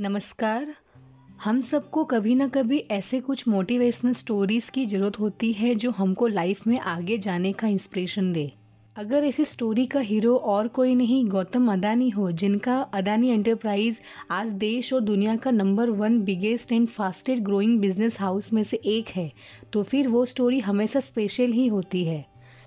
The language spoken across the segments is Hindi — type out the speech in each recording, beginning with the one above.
नमस्कार। हम सबको कभी ना कभी ऐसे कुछ मोटिवेशनल स्टोरीज की ज़रूरत होती है जो हमको लाइफ में आगे जाने का इंस्पिरेशन दे। अगर ऐसी स्टोरी का हीरो और कोई नहीं, गौतम अदानी हो, जिनका अदानी एंटरप्राइज आज देश और दुनिया का number one biggest and fastest growing business house में से एक है तो फिर वो स्टोरी हमेशा स्पेशल ही होती है।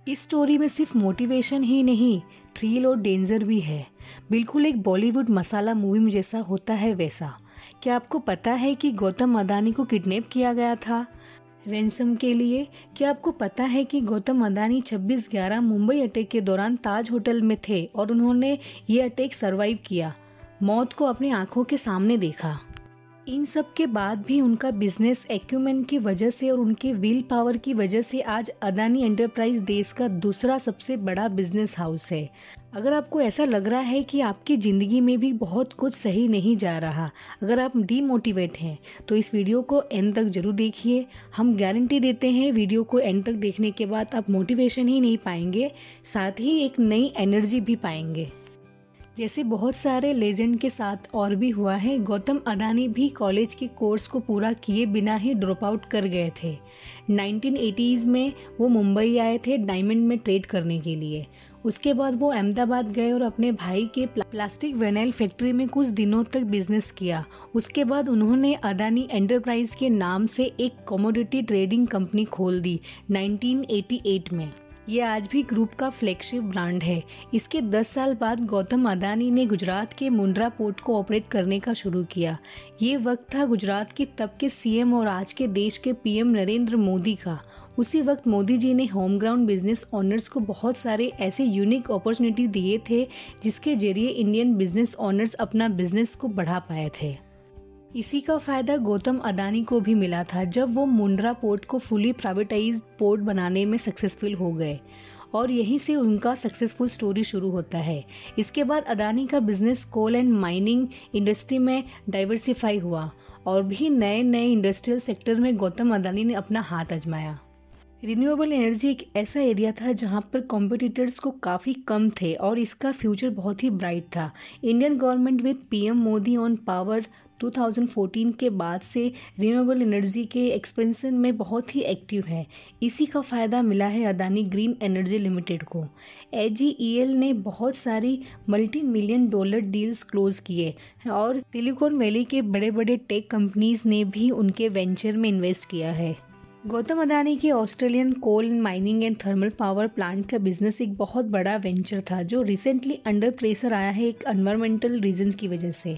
इस स्टोरी में सिर्फ़ मोटिवेशन ही नहीं थ्रिल और डेंजर भी है। बिल्कुल एक बॉलीवुड मसाला मूवी में जैसा होता है वैसा। क्या आपको पता है कि गौतम अदानी को किडनैप किया गया था? रेंसम के लिए, क्या आपको पता है कि गौतम अदानी 26 ग्यारह मुंबई अटैक के दौरान ताज होटल में थे और उन्होंने ये अटैक सरवाइव किया? मौत को अपनी आँखों के सामने देखा। इन सब के बाद भी उनका बिज़नेस एक्यूमेंट की वजह से और उनके विल पावर की वजह से आज अदानी एंटरप्राइज देश का दूसरा सबसे बड़ा बिज़नेस हाउस है। अगर आपको ऐसा लग रहा है कि आपकी ज़िंदगी में भी बहुत कुछ सही नहीं जा रहा, अगर आप डीमोटिवेट हैं तो इस वीडियो को एंड तक ज़रूर देखिए। हम गारंटी देते हैं वीडियो को एंड तक देखने के बाद आप मोटिवेशन ही नहीं पाएँगे, साथ ही एक नई एनर्जी भी पाएँगे। जैसे बहुत सारे लेजेंड के साथ और भी हुआ है, गौतम अदानी भी कॉलेज के कोर्स को पूरा किए बिना ही ड्रॉप आउट कर गए थे। 1980s में वो मुंबई आए थे डायमंड में ट्रेड करने के लिए। उसके बाद वो अहमदाबाद गए और अपने भाई के प्लास्टिक वेनाइल फैक्ट्री में कुछ दिनों तक बिज़नेस किया। उसके बाद उन्होंने अदानी एंटरप्राइज के नाम से एक कमोडिटी ट्रेडिंग कंपनी खोल दी 1988 में। ये आज भी ग्रुप का फ्लैगशिप ब्रांड है। इसके 10 साल बाद गौतम अदानी ने गुजरात के मुंड्रा पोर्ट को ऑपरेट करने का शुरू किया। ये वक्त था गुजरात के तब के सीएम और आज के देश के पीएम नरेंद्र मोदी का। उसी वक्त मोदी जी ने होम ग्राउंड बिज़नेस ऑनर्स को बहुत सारे ऐसे यूनिक अपॉर्चुनिटी दिए थे जिसके ज़रिए इंडियन बिज़नेस ऑनर्स अपना बिज़नेस को बढ़ा पाए थे। इसी का फ़ायदा गौतम अदानी को भी मिला था जब वो मुंड्रा पोर्ट को फुली प्राइवेटाइज पोर्ट बनाने में सक्सेसफुल हो गए। और यहीं से उनका सक्सेसफुल स्टोरी शुरू होता है। इसके बाद अदानी का business coal and mining industry में डाइवर्सिफाई हुआ और भी नए नए इंडस्ट्रियल सेक्टर में गौतम अदानी ने अपना हाथ आजमाया। रिन्यूएबल एनर्जी एक ऐसा एरिया था जहाँ पर कॉम्पिटिटर्स को काफ़ी कम थे और इसका फ्यूचर बहुत ही ब्राइट था। Indian government with PM Modi on power 2014 के बाद से रिन्यूएबल एनर्जी के एक्सपेंशन में बहुत ही एक्टिव है। इसी का फ़ायदा मिला है अदानी ग्रीन एनर्जी लिमिटेड को। ए ने बहुत सारी multi million dollar deals close किए और सिलिकॉन वैली के बड़े बड़े टेक कंपनीज़ ने भी उनके वेंचर में इन्वेस्ट किया है। गौतम अदानी के Australian coal mining and thermal power plant का बिज़नेस एक बहुत बड़ा वेंचर था, जो रिसेंटली अंडर प्रेशर आया है एक एनवायरमेंटल रीजन की वजह से।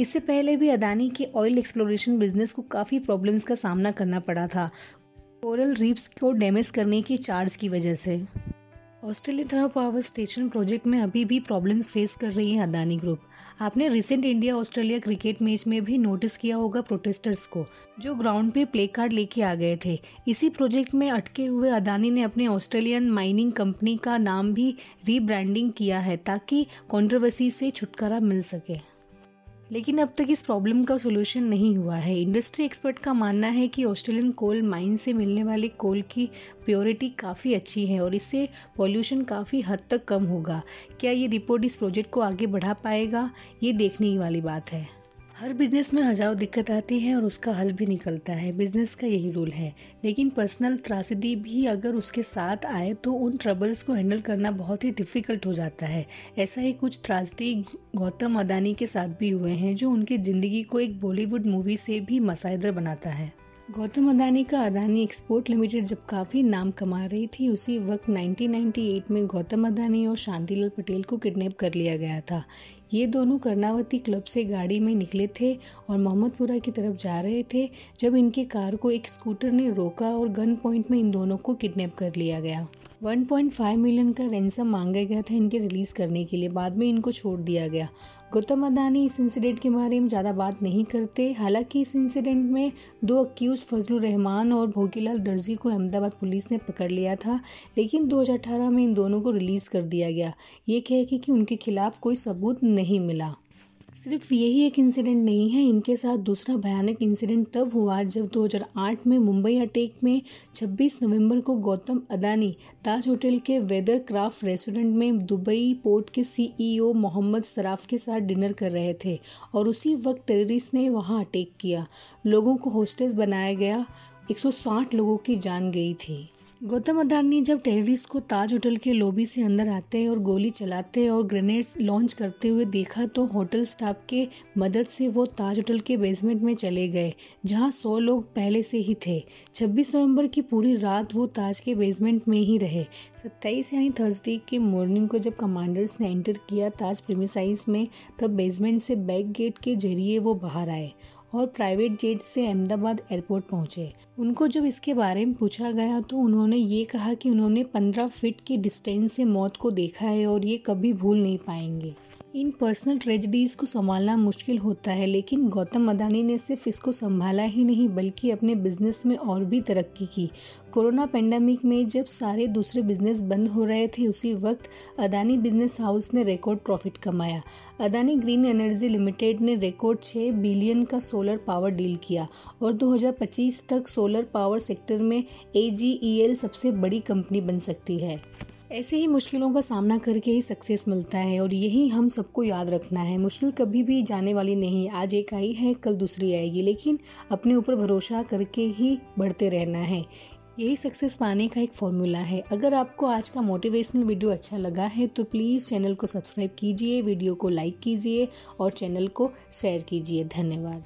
इससे पहले भी अदानी के ऑयल एक्सप्लोरेशन बिज़नेस को काफ़ी प्रॉब्लम्स का सामना करना पड़ा था कोरल रीफ्स को डैमेज करने के चार्ज की वजह से। Australian thermal power station project में अभी भी प्रॉब्लम्स फेस कर रही है अदानी ग्रुप आपने recent India Australia cricket match में भी नोटिस किया होगा प्रोटेस्टर्स को, जो ग्राउंड पे प्ले कार्ड लेके आ गए थे. इसी प्रोजेक्ट में अटके हुए अदानी ने अपने ऑस्ट्रेलियन माइनिंग कंपनी का नाम भी रीब्रांडिंग किया है, ताकि कॉन्ट्रोवर्सी से छुटकारा मिल सके। लेकिन अब तक इस प्रॉब्लम का सोल्यूशन नहीं हुआ है। इंडस्ट्री एक्सपर्ट का मानना है कि ऑस्ट्रेलियन कोल माइन से मिलने वाले कोल की प्योरिटी काफ़ी अच्छी है और इससे पॉल्यूशन काफ़ी हद तक कम होगा। क्या ये रिपोर्ट इस प्रोजेक्ट को आगे बढ़ा पाएगा? ये देखने वाली बात है। हर बिज़नेस में हज़ारों दिक्कत आती है और उसका हल भी निकलता है। बिज़नेस का यही रूल है। लेकिन पर्सनल त्रासदी भी अगर उसके साथ आए तो उन ट्रबल्स को हैंडल करना बहुत ही डिफ़िकल्ट हो जाता है। ऐसा ही कुछ त्रासदी गौतम अदानी के साथ भी हुए हैं जो उनकी ज़िंदगी को एक बॉलीवुड मूवी से भी मसाइदर बनाता है। गौतम अदानी का अदानी एक्सपोर्ट लिमिटेड जब काफ़ी नाम कमा रही थी, उसी वक्त 1998 में गौतम अदानी और शांतिलाल पटेल को किडनैप कर लिया गया था। ये दोनों कर्णावती क्लब से गाड़ी में निकले थे और मोहम्मदपुरा की तरफ़ जा रहे थे, जब इनके कार को एक स्कूटर ने रोका और गन पॉइंट में इन दोनों को किडनैप कर लिया गया। 1.5 मिलियन का रेंसम मांगा गया था इनके रिलीज़ करने के लिए, बाद में इनको छोड़ दिया गया। गौतम अदानी इस इंसिडेंट के बारे में ज़्यादा बात नहीं करते। हालाँकि इस इंसिडेंट में दो अक्यूज फजलुर रहमान और भोगीलाल दर्जी को अहमदाबाद पुलिस ने पकड़ लिया था, लेकिन 2018 में इन दोनों को रिलीज़ कर दिया गया। ये कह के कि उनके खिलाफ कोई सबूत नहीं मिला। सिर्फ़ यही एक इंसिडेंट नहीं है, इनके साथ दूसरा भयानक इंसिडेंट तब हुआ जब 2008 में मुंबई अटैक में 26 नवंबर को गौतम अदानी ताज होटल के वेदर क्राफ्ट रेस्टोरेंट में दुबई पोर्ट के सीईओ मोहम्मद सराफ के साथ डिनर कर रहे थे और उसी वक्त टेररिस्ट ने वहाँ अटैक किया। लोगों को होस्टेस बनाया गया 160 लोगों की जान गई थी। गौतम अदानी जब टेररिस्ट को ताज होटल के लॉबी से अंदर आते और गोली चलाते और ग्रेनेड्स लॉन्च करते हुए देखा तो होटल स्टाफ के मदद से वो ताज होटल के बेसमेंट में चले गए, जहाँ 100 लोग पहले से ही थे। 26 नवंबर की पूरी रात वो ताज के बेसमेंट में ही रहे। 27 यानी थर्सडे के मॉर्निंग को जब कमांडर्स ने एंटर किया ताज प्रेमिसाइज में, तब बेसमेंट से बैक गेट के ज़रिए वो बाहर आए। और प्राइवेट जेट से अहमदाबाद एयरपोर्ट पहुँचे। उनको जब इसके बारे में पूछा गया तो उन्होंने ये कहा कि उन्होंने 15 फीट की डिस्टेंस से मौत को देखा है और ये कभी भूल नहीं पाएँगे। इन पर्सनल ट्रेजिडीज को संभालना मुश्किल होता है, लेकिन गौतम अदानी ने सिर्फ़ इसको संभाला ही नहीं, बल्कि अपने बिज़नेस में और भी तरक्की की। कोरोना पेंडेमिक में जब सारे दूसरे बिज़नेस बंद हो रहे थे, उसी वक्त अदानी बिज़नेस हाउस ने रिकॉर्ड प्रॉफिट कमाया। अदानी ग्रीन एनर्जी लिमिटेड ने रिकॉर्ड छः बिलियन का सोलर पावर डील किया और 2025 तक सोलर पावर सेक्टर में AGEL सबसे बड़ी कंपनी बन सकती है। ऐसे ही मुश्किलों का सामना करके ही सक्सेस मिलता है और यही हम सबको याद रखना है। मुश्किल कभी भी जाने वाली नहीं। आज एक आई है, कल दूसरी आएगी। लेकिन अपने ऊपर भरोसा करके ही बढ़ते रहना है। यही सक्सेस पाने का एक फॉर्मूला है। अगर आपको आज का मोटिवेशनल वीडियो अच्छा लगा है तो प्लीज़ चैनल को सब्सक्राइब कीजिए वीडियो को लाइक कीजिए और चैनल को शेयर कीजिए। धन्यवाद।